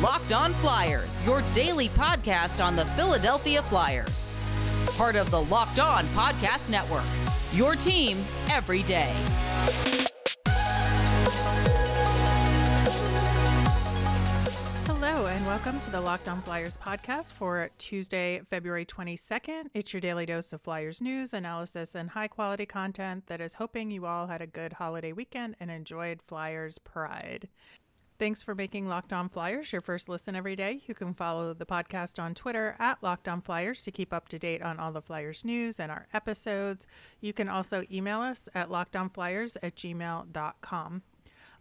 Locked On Flyers, your daily podcast on the Philadelphia Flyers. Part of the Locked On Podcast Network. Your team every day. Hello, and welcome to the Locked On Flyers podcast for Tuesday, February 22nd. It's your daily dose of Flyers news, analysis, and high quality content that is hoping you all had a good holiday weekend and enjoyed Flyers Pride. Thanks for making Locked On Flyers your first listen every day. You can follow the podcast on Twitter at Locked On Flyers to keep up to date on all the Flyers news and our episodes. You can also email us at lockedonflyers at gmail.com.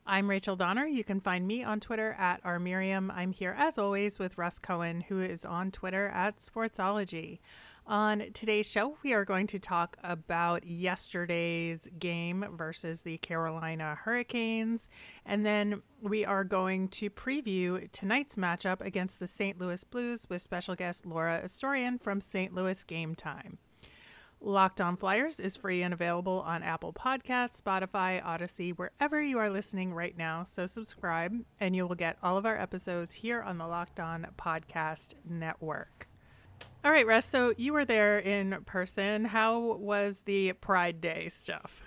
I'm Rachel Donner. You can find me on Twitter at rmiriam. I'm here as always with Russ Cohen, who is on Twitter at Sportsology. On today's show, we are going to talk about yesterday's game versus the Carolina Hurricanes. And then we are going to preview tonight's matchup against the St. Louis Blues with special guest Laura Astorian from St. Louis Game Time. Locked On Flyers is free and available on Apple Podcasts, Spotify, Audacy, wherever you are listening right now. So subscribe, and you will get all of our episodes here on the Locked On Podcast Network. All right, Russ. So you were there in person. How was the Pride Day stuff?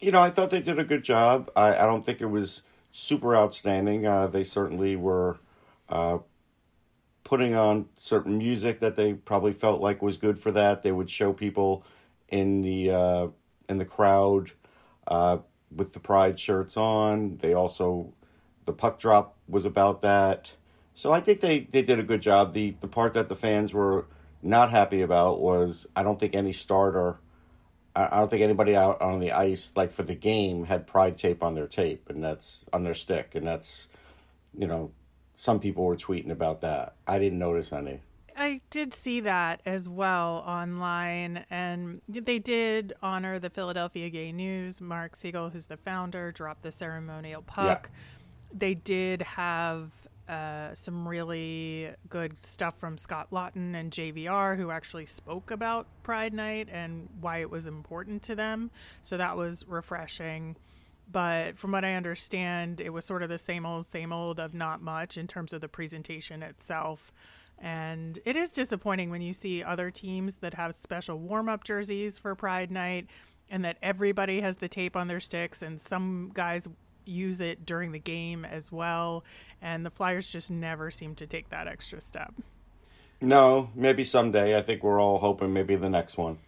You know, I thought they did a good job. I, I don't think it was super outstanding. Uh, they certainly were uh, putting on certain music that they probably felt like was good for that. They would show people in the uh, in the crowd uh, with the pride shirts on. They also the puck drop was about that. So I think they, they did a good job. The the part that the fans were not happy about was I don't think any starter I don't think anybody out on the ice like for the game had pride tape on their tape and that's on their stick and that's you know some people were tweeting about that. I didn't notice any. I did see that as well online, and they did honor the Philadelphia Gay News. Mark Segal, who's the founder, dropped the ceremonial puck. Yeah. They did have uh, some really good stuff from Scott Laughton and JVR, who actually spoke about Pride Night and why it was important to them. So that was refreshing but from what I understand, it was sort of the same old, same old of not much in terms of the presentation itself. And it is disappointing when you see other teams that have special warm up jerseys for Pride Night and that everybody has the tape on their sticks, and some guys use it during the game as well. And the Flyers just never seem to take that extra step. No, maybe someday. I think we're all hoping maybe the next one.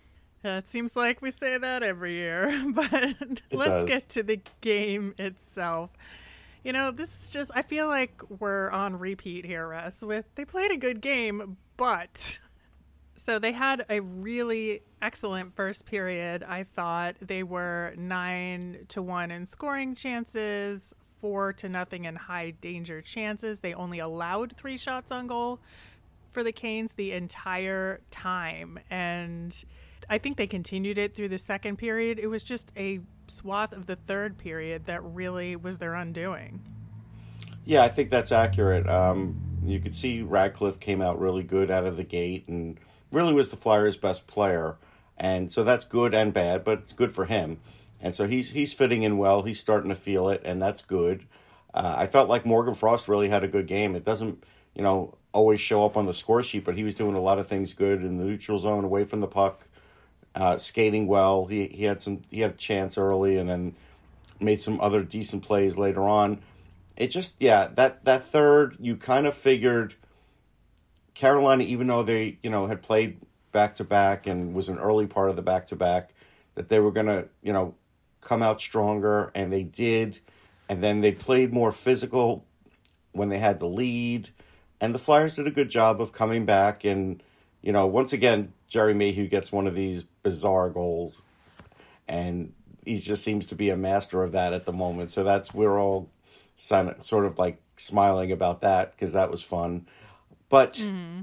Uh, it seems like we say that every year, but let's does. get to the game itself. You know, this is just, I feel like we're on repeat here, Russ, with they played a good game, but. So they had a really excellent first period. I thought they were nine to one in scoring chances, four to nothing in high danger chances. They only allowed three shots on goal for the Canes the entire time. And I think they continued it through the second period. It was just a swath of the third period that really was their undoing. Yeah, I think that's accurate. Um, you could see Ratcliffe came out really good out of the gate and really was the Flyers' best player. And so that's good and bad, but it's good for him. And so he's he's fitting in well. He's starting to feel it, and that's good. Uh, I felt like Morgan Frost really had a good game. It doesn't, you know, always show up on the score sheet, but he was doing a lot of things good in the neutral zone, away from the puck, uh, skating well. He he had some he had a chance early and then made some other decent plays later on. It just yeah that that third you kind of figured Carolina even though they you know had played back to back and was an early part of the back to back that they were gonna you know come out stronger and they did and then they played more physical when they had the lead and the Flyers did a good job of coming back and you know once again Gerry Mayhew gets one of these bizarre goals, and he just seems to be a master of that at the moment. So that's we're all sort of like smiling about that because that was fun. But mm-hmm.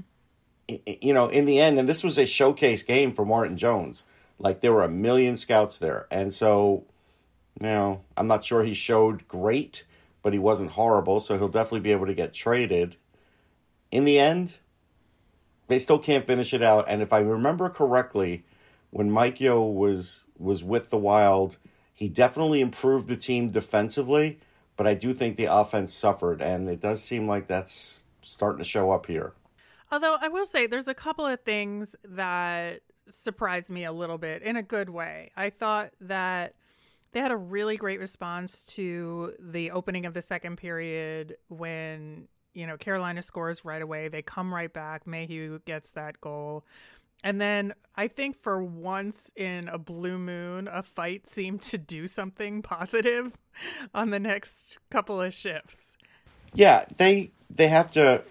you know, in the end, and this was a showcase game for Martin Jones. Like there were a million scouts there, and so you know, I'm not sure he showed great, but he wasn't horrible. So he'll definitely be able to get traded. In the end, they still can't finish it out. And if I remember correctly, when Mike Yeo was was with the Wild, he definitely improved the team defensively, but I do think the offense suffered, and it does seem like that's starting to show up here. Although I will say there's a couple of things that surprised me a little bit in a good way. I thought that they had a really great response to the opening of the second period when, you know, Carolina scores right away. They come right back. Mayhew gets that goal. And then I think for once in a blue moon, a fight seemed to do something positive on the next couple of shifts. Yeah, they they have to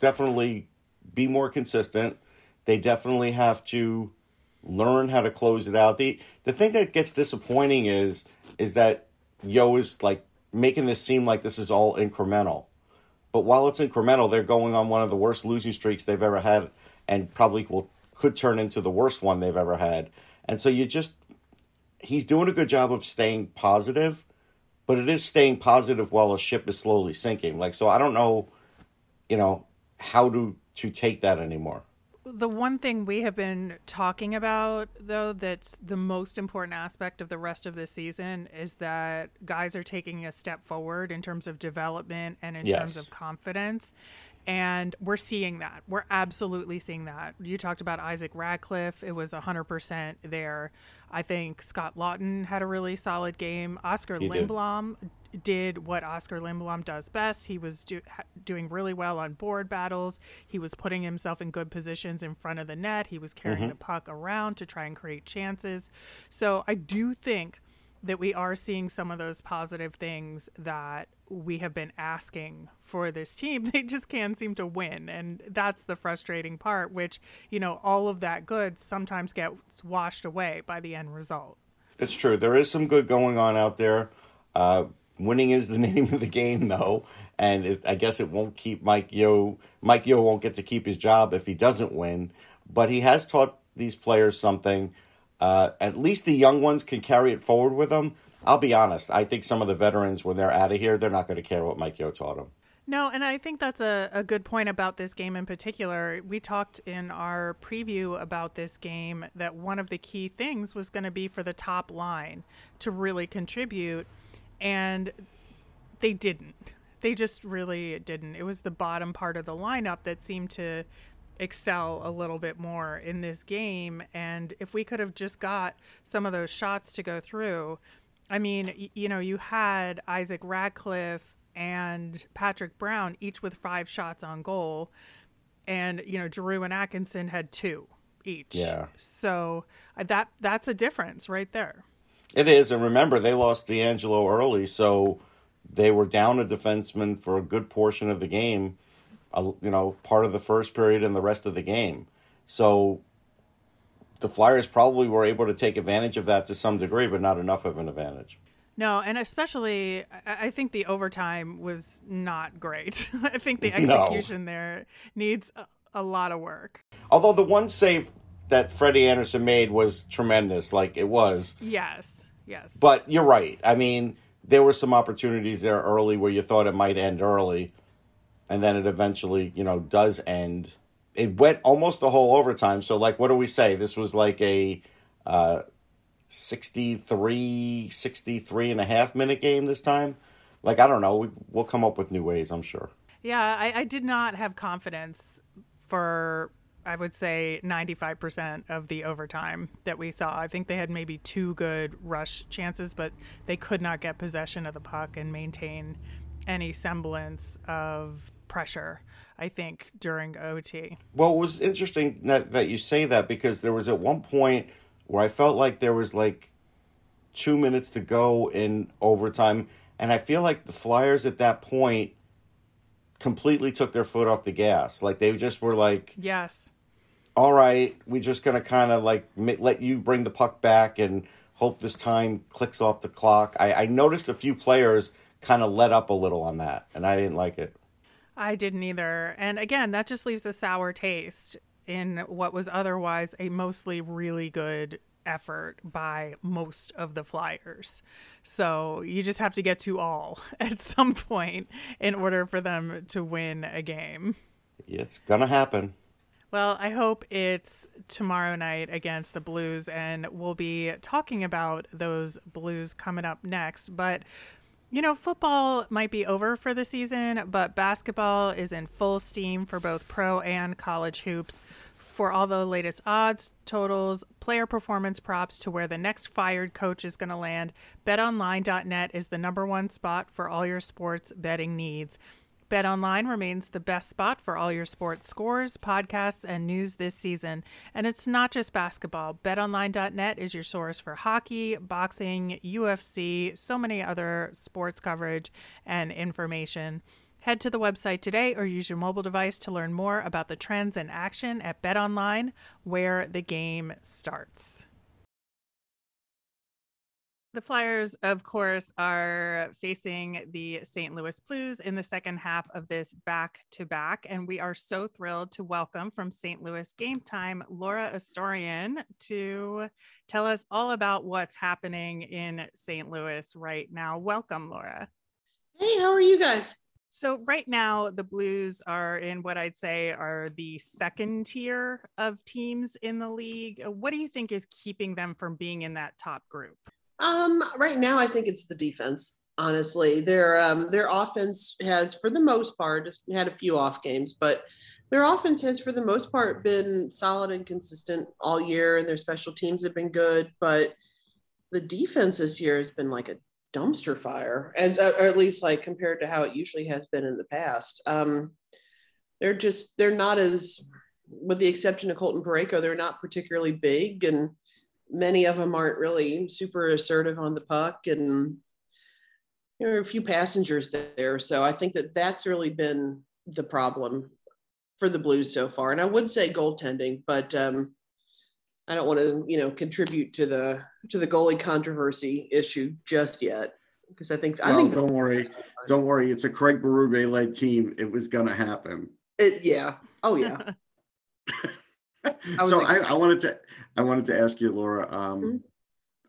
definitely be more consistent. They definitely have to learn how to close it out. The the thing that gets disappointing is is that Yeo is like making this seem like this is all incremental. But while it's incremental, they're going on one of the worst losing streaks they've ever had and probably will could turn into the worst one they've ever had. And so you just he's doing a good job of staying positive, but it is staying positive while a ship is slowly sinking. Like so I don't know, you know, how to to take that anymore the one thing we have been talking about though that's the most important aspect of the rest of the season is that guys are taking a step forward in terms of development and in yes. terms of confidence and we're seeing that we're absolutely seeing that you talked about isaac Ratcliffe. it was 100% there i think scott Laughton had a really solid game oscar he lindblom did did what Oskar Lindblom does best. He was do, doing really well on board battles. He was putting himself in good positions in front of the net. He was carrying mm-hmm. the puck around to try and create chances. So I do think that we are seeing some of those positive things that we have been asking for this team. They just can't seem to win. And that's the frustrating part, which, you know, all of that good sometimes gets washed away by the end result. It's true. There is some good going on out there. Uh, Winning is the name of the game, though, and it, I guess it won't keep Mike Yeo. Mike Yeo won't get to keep his job if he doesn't win, but he has taught these players something. Uh, at least the young ones can carry it forward with them. I'll be honest. I think some of the veterans, when they're out of here, they're not going to care what Mike Yeo taught them. No, and I think that's a, a good point about this game in particular. We talked in our preview about this game that one of the key things was going to be for the top line to really contribute and they didn't. They just really didn't. It was the bottom part of the lineup that seemed to excel a little bit more in this game. And if we could have just got some of those shots to go through, I mean, y- you know, you had Isaac Ratcliffe and Patrick Brown each with five shots on goal. And, you know, Giroux and Atkinson had two each. Yeah. So uh, that that's a difference right there. It is, and remember they lost DeAngelo early, so they were down a defenseman for a good portion of the game. Uh, you know, part of the first period and the rest of the game. So the Flyers probably were able to take advantage of that to some degree, but not enough of an advantage. No, and especially, I think the overtime was not great. I think the execution no. there needs a, a lot of work. Although the one save that Freddie Andersen made was tremendous, like it was. Yes. Yes. But you're right. I mean, there were some opportunities there early where you thought it might end early, and then it eventually, you know, does end. It went almost the whole overtime. So, like, what do we say? This was like a uh, 63, 63 and a half minute game this time. Like, I don't know. We, we'll come up with new ways, I'm sure. Yeah, I, I did not have confidence for I would say 95% of the overtime that we saw. I think they had maybe two good rush chances, but they could not get possession of the puck and maintain any semblance of pressure, I think, during OT. Well, it was interesting that, that you say that because there was at one point where I felt like there was like two minutes to go in overtime. And I feel like the Flyers at that point completely took their foot off the gas. Like they just were like, yes, all right, we're just gonna kind of like let you bring the puck back and hope this time clicks off the clock. I, I noticed a few players kind of let up a little on that, and I didn't like it. I didn't either. And again, that just leaves a sour taste in what was otherwise a mostly really good effort by most of the flyers. So you just have to get to all at some point in order for them to win a game. It's going to happen. Well, I hope it's tomorrow night against the Blues, and we'll be talking about those Blues coming up next. But You know, football might be over for the season, but basketball is in full steam for both pro and college hoops. For all the latest odds, totals, player performance props to where the next fired coach is going to land, betonline.net is the number one spot for all your sports betting needs. BetOnline remains the best spot for all your sports scores, podcasts, and news this season. And it's not just basketball. BetOnline.net is your source for hockey, boxing, UFC, so many other sports coverage and information. Head to the website today or use your mobile device to learn more about the trends and action at BetOnline, where the game starts. The Flyers, of course, are facing the St. Louis Blues in the second half of this back to back. And we are so thrilled to welcome from St. Louis Game Time, Laura Astorian, to tell us all about what's happening in St. Louis right now. Welcome, Laura. Hey, how are you guys? So, right now, the Blues are in what I'd say are the second tier of teams in the league. What do you think is keeping them from being in that top group? Um, right now, I think it's the defense. Honestly, their um, their offense has, for the most part, had a few off games, but their offense has, for the most part, been solid and consistent all year, and their special teams have been good. But the defense this year has been like a dumpster fire, and uh, or at least like compared to how it usually has been in the past. Um, they're just they're not as, with the exception of Colton Parayko, they're not particularly big and many of them aren't really super assertive on the puck and there are a few passengers there. So i think that that's really been the problem for the blues so far. And i would say goaltending but um, i don't want to you know contribute to the to the goalie controversy issue just yet because i think well, i think don't worry. Don't worry. It's a craig berube led team. It was going to happen. It, yeah. Oh yeah. I so I, I, wanted to I wanted to ask you, Laura, um, mm-hmm.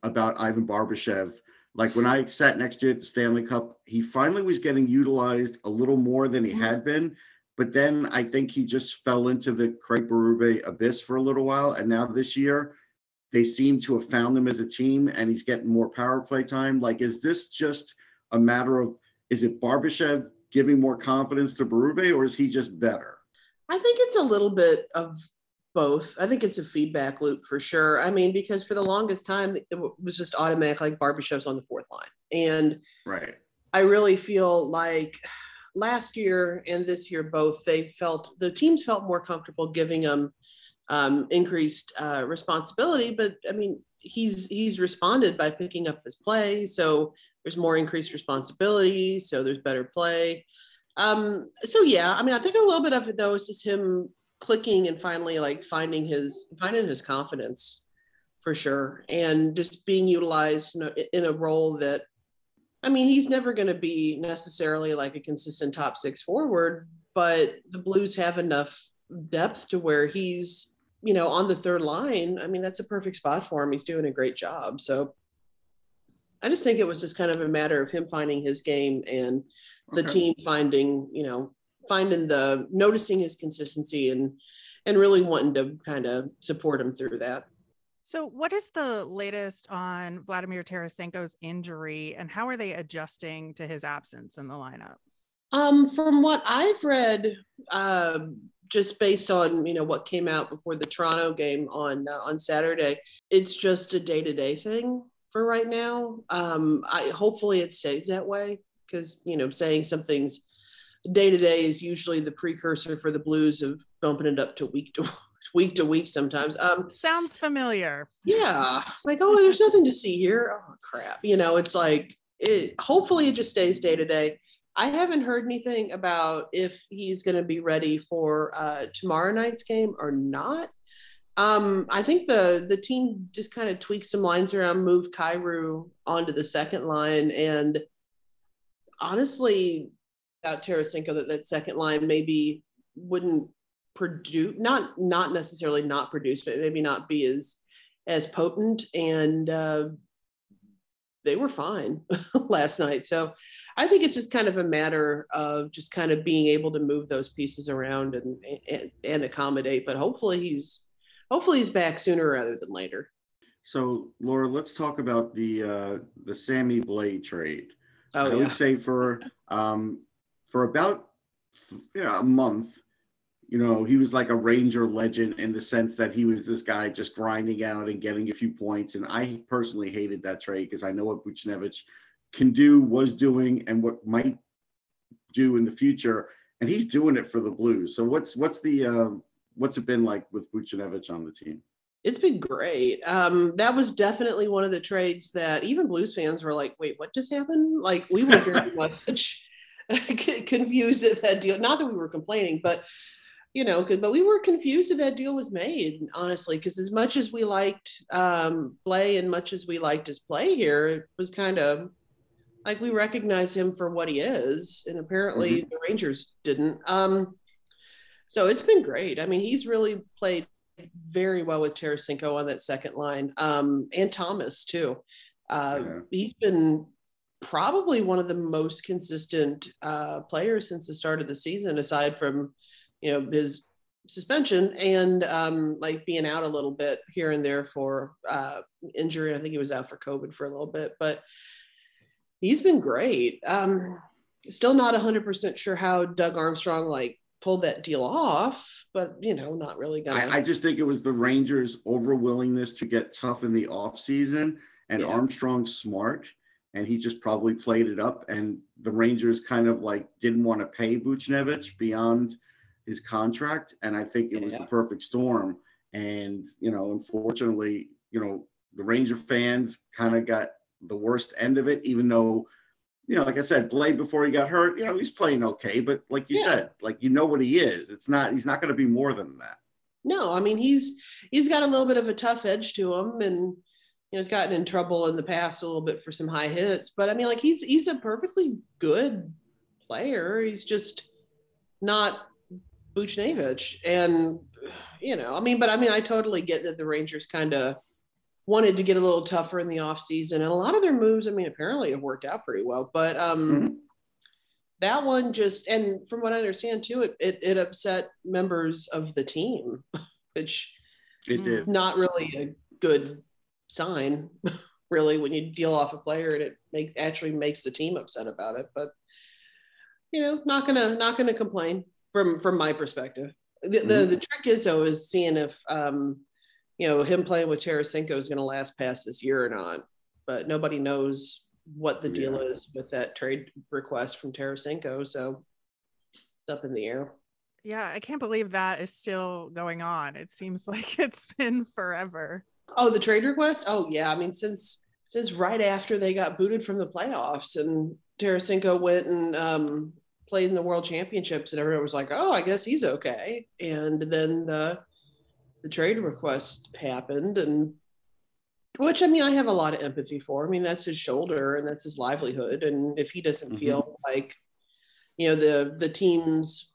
about Ivan Barbashev. Like when I sat next to you at the Stanley Cup, he finally was getting utilized a little more than he mm-hmm. had been. But then I think he just fell into the Craig Berube abyss for a little while. And now this year, they seem to have found him as a team and he's getting more power play time. Like, is this just a matter of, is it Barbashev giving more confidence to Berube or is he just better? I think it's a little bit of both. I think it's a feedback loop for sure. I mean, because for the longest time, it was just automatic, like Barbashev's on the fourth line. And right. I really feel like last year and this year, both, they felt the teams felt more comfortable giving them um, increased uh, responsibility. But I mean, he's he's responded by picking up his play. So there's more increased responsibility. So there's better play. Um, so yeah, I mean, I think a little bit of it though is just him clicking and finally like finding his finding his confidence for sure. And just being utilized in a, in a role that i mean he's never going to be necessarily like a consistent top six forward but the blues have enough depth to where he's you know on the third line. I mean that's a perfect spot for him. He's doing a great job. So i just think it was just kind of a matter of him finding his game and the okay. team finding you know finding the noticing his consistency and and really wanting to kind of support him through that. So, what is the latest on Vladimir Tarasenko's injury, and how are they adjusting to his absence in the lineup? Um, from what I've read, uh, just based on you know what came out before the Toronto game on uh, on Saturday, it's just a day to day thing for right now. Um, I hopefully it stays that way because you know saying something's day to day is usually the precursor for the blues of bumping it up to week to week to week sometimes. Um, Sounds familiar. Yeah, like oh, there's nothing to see here. Oh crap, you know, it's like it. Hopefully, it just stays day to day. I haven't heard anything about if he's going to be ready for uh, tomorrow night's game or not. Um, I think the the team just kind of tweaked some lines around, moved Kyrou onto the second line, and honestly, about Tarasenko that that second line maybe wouldn't produce not not necessarily not produce but maybe not be as as potent and uh, they were fine last night. So i think it's just kind of a matter of just kind of being able to move those pieces around and and, and accommodate but hopefully he's hopefully he's back sooner rather than later. So laura let's talk about the uh the sammy blais trade. Oh, I yeah. would say for um, for about a month, you know, he was like a Ranger legend in the sense that he was this guy just grinding out and getting a few points. And I personally hated that trade because I know what Buchnevich can do, was doing, and what might do in the future. And he's doing it for the Blues. So what's what's the uh, what's it been like with Buchnevich on the team? It's been great. Um, that was definitely one of the trades that even Blues fans were like, "Wait, what just happened?" Like we were very much confused at that deal. Not that we were complaining, but you know, but we were confused that that deal was made. Honestly, because as much as we liked um, and much as we liked his play here, it was kind of like we recognize him for what he is, and apparently mm-hmm. the Rangers didn't. Um, so it's been great. I mean, he's really played very well with Tarasenko on that second line, um, and Thomas too. Uh, yeah. He's been probably one of the most consistent uh, players since the start of the season, aside from you know his suspension and um, like being out a little bit here and there for uh, injury. I think he was out for COVID for a little bit, but he's been great. Um, still not 100% sure how Doug Armstrong like pulled that deal off, but you know, not really gonna. I, I just think it was the Rangers' over willingness to get tough in the off season, and yeah. Armstrong smart, and he just probably played it up. And the Rangers kind of like didn't want to pay Buchnevich beyond his contract, and I think it was yeah. the perfect storm. And you know, unfortunately, you know, the Ranger fans kind of got the worst end of it, even though you know, like I said, Blade before he got hurt, you know, he's playing okay, but like you yeah. said, like you know what he is. It's not he's not going to be more than that. No, I mean he's he's got a little bit of a tough edge to him, and you know, he's gotten in trouble in the past a little bit for some high hits. But I mean, like he's he's a perfectly good player. He's just not Buchnevich, and you know, I mean, but I mean, I totally get that the Rangers kind of wanted to get a little tougher in the off season, and a lot of their moves, I mean, apparently have worked out pretty well. But um, mm-hmm. that one just, and from what I understand too, it, it, it upset members of the team, which is not really a good sign, really, when you deal off a player and it make, actually makes the team upset about it. But you know, not gonna not gonna complain from from my perspective. The, mm-hmm. the, the trick is though is seeing if um, you know, him playing with Tarasenko is going to last past this year or not. But nobody knows what the deal yeah. is with that trade request from Tarasenko. So it's up in the air. Yeah, I can't believe that is still going on. It seems like it's been forever. Oh, the trade request? Oh, yeah. I mean, since since right after they got booted from the playoffs and Tarasenko went and um, played in the World Championships, and everyone was like, "Oh, I guess he's okay." And then the the trade request happened and which I mean I have a lot of empathy for. I mean that's his shoulder and that's his livelihood and if he doesn't mm-hmm. feel like you know the the team's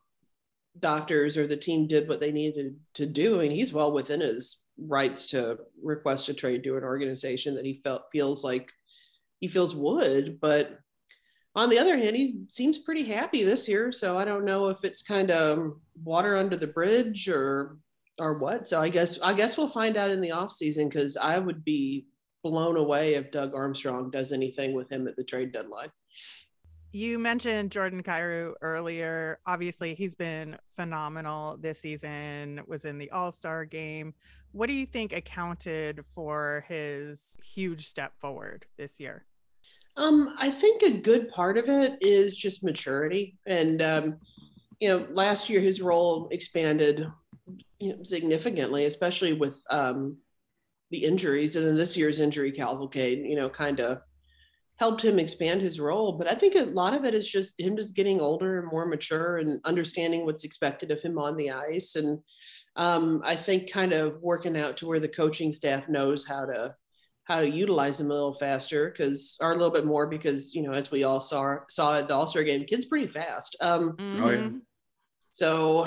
doctors or the team did what they needed to do I and mean, he's well within his rights to request a trade to an organization that he felt feels like he feels would but on the other hand he seems pretty happy this year so I don't know if it's kind of water under the bridge or or what. So I guess I guess we'll find out in the off season because I would be blown away if Doug Armstrong does anything with him at the trade deadline. You mentioned Jordan Kyrou earlier. Obviously, he's been phenomenal this season, was in the All Star game. What do you think accounted for his huge step forward this year? Um, I think a good part of it is just maturity. And, um, you know, last year his role expanded you know, significantly, especially with um, the injuries. And then this year's injury cavalcade, you know, kind of helped him expand his role. But I think a lot of it is just him just getting older and more mature and understanding what's expected of him on the ice. And um, I think kind of working out to where the coaching staff knows how to how to utilize him a little faster because or a little bit more because you know as we all saw saw at the all-star game kid's pretty fast um mm-hmm. oh, yeah. so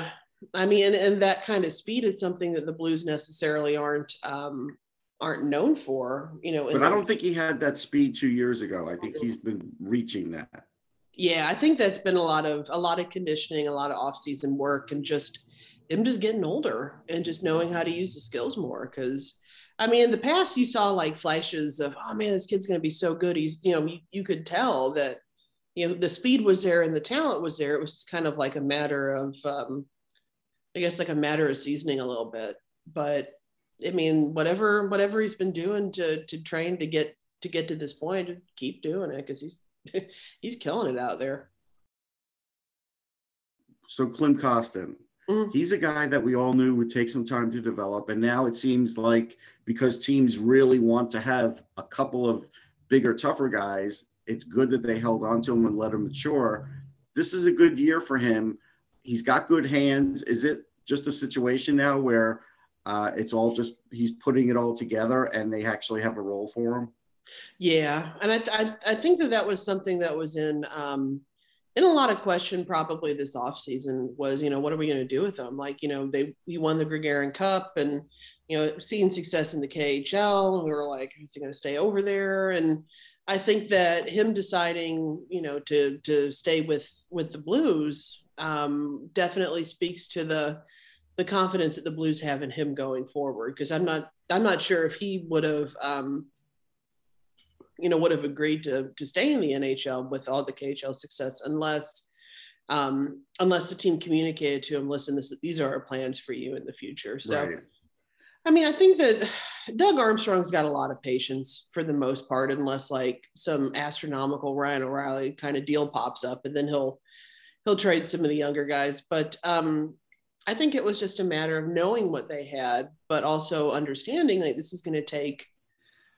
I mean, and, and, that kind of speed is something that the Blues necessarily aren't um, aren't known for. You know, but I don't think he had that speed two years ago. I think he's been reaching that. Yeah, I think that's been a lot of a lot of conditioning, a lot of off season work, and just him just getting older and just knowing how to use the skills more. Because I mean, in the past, you saw like flashes of, oh man, this kid's going to be so good. He's, you know, you, you could tell that you know the speed was there and the talent was there. It was kind of like a matter of um, I guess like a matter of seasoning a little bit. But I mean, whatever whatever he's been doing to to train to get to get to this point, keep doing it because he's he's killing it out there. So Klim Kostin, mm-hmm. he's a guy that we all knew would take some time to develop, and now it seems like because teams really want to have a couple of bigger, tougher guys, it's good that they held on to him and let him mature. This is a good year for him. He's got good hands. Is it just a situation now where uh, it's all just he's putting it all together and they actually have a role for him? Yeah, and I th- I, I think that that was something that was in um, in a lot of question probably this off season was you know what are we going to do with them? Like you know they he won the Gagarin Cup and you know seeing success in the KHL and we were like is he going to stay over there and I think that him deciding, you know, to to stay with with the Blues um, definitely speaks to the the confidence that the Blues have in him going forward. Because I'm not I'm not sure if he would have, um, you know, would have agreed to to stay in the NHL with all the KHL success unless um, unless the team communicated to him, listen, this, these are our plans for you in the future. So. Right I mean, I think that Doug Armstrong's got a lot of patience for the most part, unless like some astronomical Ryan O'Reilly kind of deal pops up, and then he'll he'll trade some of the younger guys. But um, I think it was just a matter of knowing what they had, but also understanding like this is going to take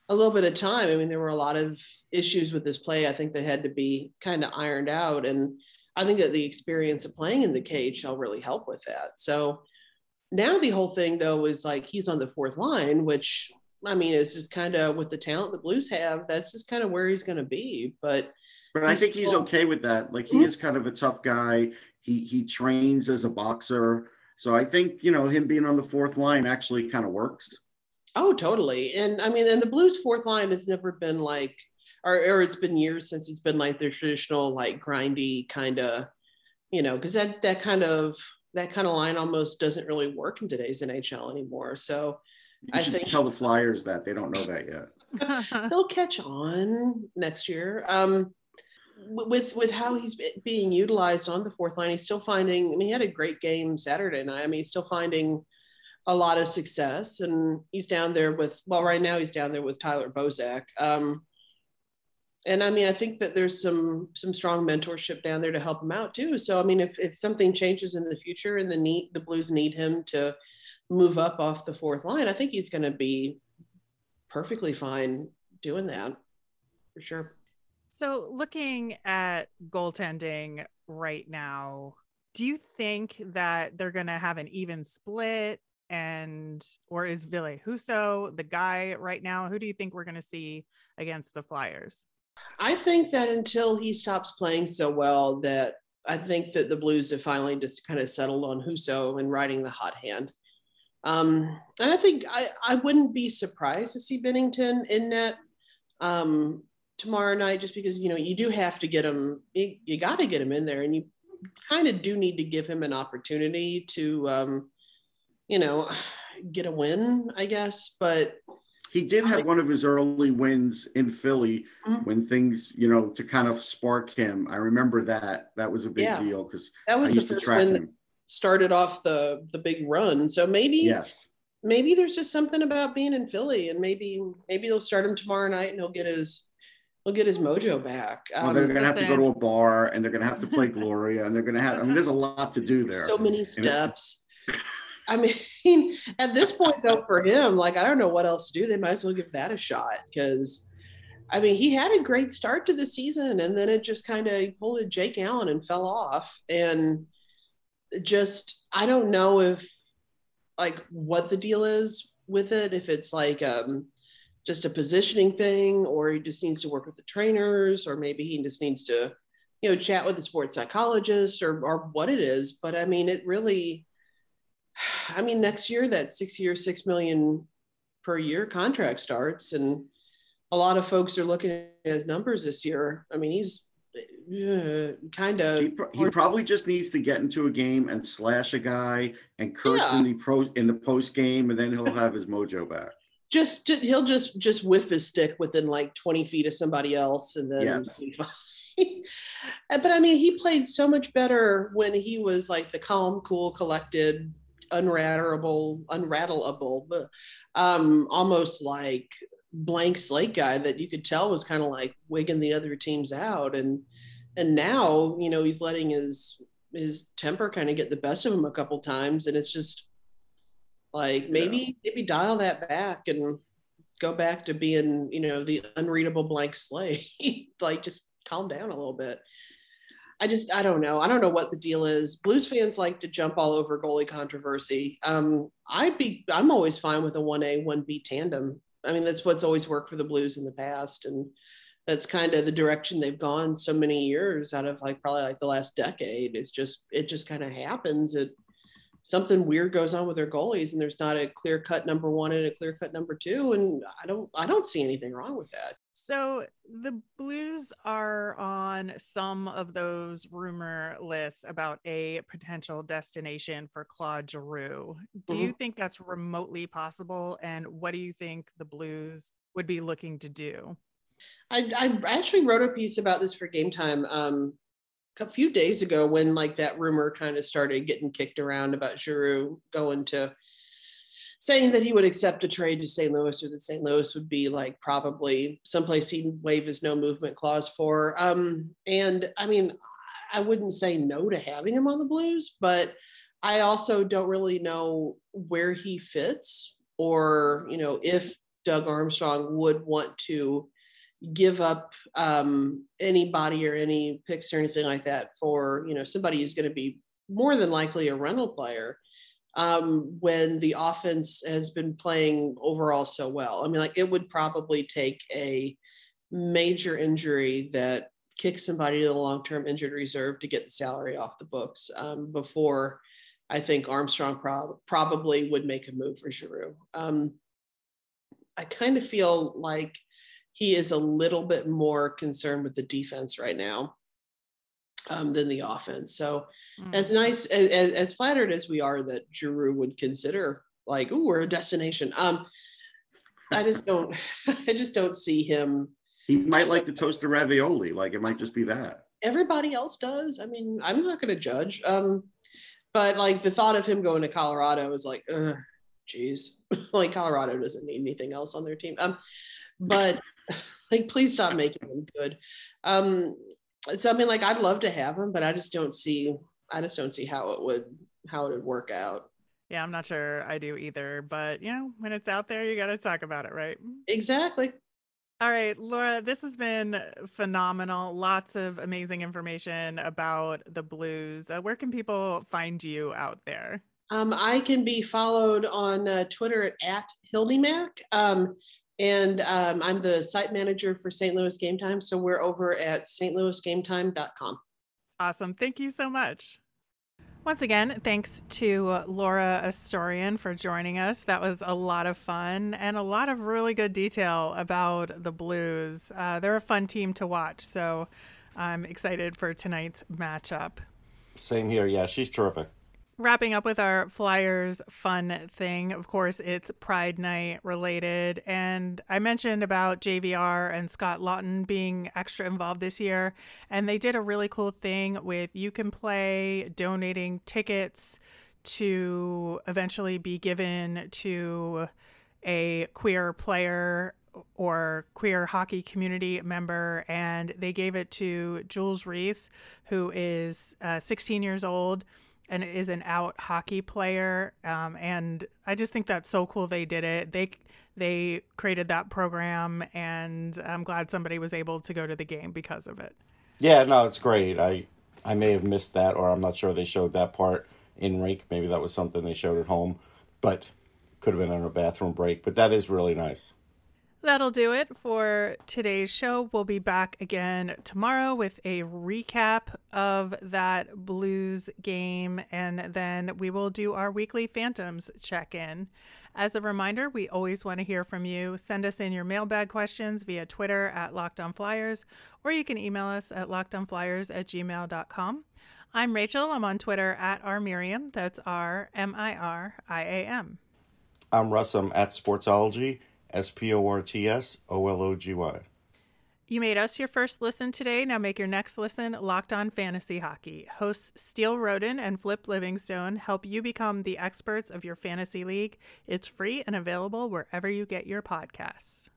a little bit of time. I mean, there were a lot of issues with this play. I think that had to be kind of ironed out, and I think that the experience of playing in the KHL really helped with that. So now the whole thing though is like he's on the fourth line, which I mean is just kind of with the talent the Blues have, that's just kind of where he's going to be. But but I think he's okay with that. Like he mm-hmm. is kind of a tough guy. He he trains as a boxer, so I think you know him being on the fourth line actually kind of works. Oh, totally. And I mean, and the Blues fourth line has never been like, or, or it's been years since it's been like their traditional like grindy kind of, you know, because that that kind of that kind of line almost doesn't really work in today's NHL anymore. So you I think tell the Flyers that they don't know that yet. they'll catch on next year. Um, with with how he's being utilized on the fourth line, he's still finding. I mean, he had a great game Saturday night. I mean, he's still finding a lot of success, and he's down there with. Well, right now he's down there with Tyler Bozak. Um, and I mean, I think that there's some some strong mentorship down there to help him out too. So I mean, if, if something changes in the future and the need the Blues need him to move up off the fourth line, I think he's going to be perfectly fine doing that for sure. So looking at goaltending right now, do you think that they're going to have an even split? And or is Ville Husso the guy right now? Who do you think we're going to see against the Flyers? I think that until he stops playing so well, that I think that the Blues have finally just kind of settled on Husso and riding the hot hand. Um, and I think I, I wouldn't be surprised to see Binnington in net um, tomorrow night, just because you know you do have to get him. You, you got to get him in there, and you kind of do need to give him an opportunity to, um, you know, get a win, I guess. But he did have one of his early wins in Philly mm-hmm. when things, you know, to kind of spark him. I remember that. That was a big yeah. deal because that was I used the first to track him. Started off the the big run. So maybe yes. Maybe there's just something about being in Philly, and maybe maybe they'll start him tomorrow night, and he'll get his he'll get his mojo back. Um, well, they're gonna have to go to a bar, and they're gonna have to play Gloria, and they're gonna have. I mean, there's a lot to do there. So many steps. I mean, at this point, though, for him, like, I don't know what else to do. They might as well give that a shot because, I mean, he had a great start to the season and then it just kind of pulled a Jake Allen and fell off. And just, I don't know if, like, what the deal is with it, if it's like, um, just a positioning thing, or he just needs to work with the trainers, or maybe he just needs to, you know, chat with the sports psychologist or, or what it is. But I mean, it really, I mean, next year that six year, six million per year contract starts, and a lot of folks are looking at his numbers this year. I mean, he's uh, kind of. He, he, probably just needs to get into a game and slash a guy and curse yeah. in the pro in the post game, and then he'll have his mojo back. Just, just, he'll just just whiff his stick within like 20 feet of somebody else and then yes. but I mean, he played so much better when he was like the calm, cool, collected, unratterable, unrattleable, but um, almost like blank slate guy that you could tell was kind of like wigging the other teams out. And and now, you know, he's letting his his temper kind of get the best of him a couple times, and it's just like maybe yeah. maybe dial that back and go back to being, you know, the unreadable blank slate. like just calm down a little bit. I just I don't know. I don't know what the deal is. Blues fans like to jump all over goalie controversy. Um, I'd be I'm always fine with a one A one B tandem. I mean that's what's always worked for the Blues in the past, and that's kind of the direction they've gone so many years out of like probably like the last decade. It's just it just kind of happens. It something weird goes on with their goalies and there's not a clear cut number one and a clear cut number two and i don't i don't see anything wrong with that. So the blues are on some of those rumor lists about a potential destination for claude giroux. Do mm-hmm. you think that's remotely possible? And what do you think the blues would be looking to do? I, I actually wrote a piece about this for game time um, a few days ago when like that rumor kind of started getting kicked around about Giroux going to saying that he would accept a trade to St. Louis or that St. Louis would be like probably someplace he'd waive his no movement clause for. Um, and I mean, I wouldn't say no to having him on the Blues, but I also don't really know where he fits or, you know, if Doug Armstrong would want to give up um, anybody or any picks or anything like that for you know somebody who's going to be more than likely a rental player um, when the offense has been playing overall so well. I mean, like it would probably take a major injury that kicks somebody to the long-term injured reserve to get the salary off the books um, before I think Armstrong prob- probably would make a move for Giroux. Um, I kind of feel like he is a little bit more concerned with the defense right now um, than the offense. So, mm. as nice as, as flattered as we are that Giroux would consider like, oh, we're a destination. Um, I just don't, I just don't see him. He might like the toaster ravioli. Like it might just be that. Everybody else does. I mean, I'm not going to judge. Um, but like the thought of him going to Colorado is like, geez, like Colorado doesn't need anything else on their team. Um, but like please stop making them good um so i mean like i'd love to have them but i just don't see i just don't see how it would how it would work out yeah i'm not sure i do either but you know when it's out there you got to talk about it right exactly all right, Laura, this has been phenomenal. Lots of amazing information about the blues. Uh, where can people find you out there? Um, I can be followed on uh, Twitter at, at HildyMac. Um, and um, I'm the site manager for St. Louis Game Time. So we're over at stlouisgametime.com. Awesome. Thank you so much. Once again, thanks to Laura Astorian for joining us. That was a lot of fun and a lot of really good detail about the Blues. Uh, they're a fun team to watch, so I'm excited for tonight's matchup. Same here. Yeah, she's terrific wrapping up with our Flyers fun thing. Of course, it's Pride Night related. And I mentioned about JVR and Scott Laughton being extra involved this year. And they did a really cool thing with You Can Play donating tickets to eventually be given to a queer player or queer hockey community member, and they gave it to Jules Reese, who is uh, 16 years old and is an out hockey player. Um, and I just think that's so cool they did it. They they created that program, and I'm glad somebody was able to go to the game because of it. Yeah, no, it's great. I I may have missed that, or I'm not sure they showed that part in rink. Maybe that was something they showed at home, but could have been on a bathroom break. But that is really nice. That'll do it for today's show. We'll be back again tomorrow with a recap of that Blues game, and then we will do our weekly Phantoms check in. As a reminder, we always want to hear from you. Send us in your mailbag questions via Twitter at Locked On Flyers, or you can email us at lockedonflyers at gmail.com. I'm Rachel. I'm on Twitter at R Miriam. That's R M I R I A M. I'm Russ. I'm at Sportsology. S P O R T S O L O G Y. You made us your first listen today. Now make your next listen Locked On Fantasy Hockey. Hosts Steele Roden and Flip Livingstone help you become the experts of your fantasy league. It's free and available wherever you get your podcasts.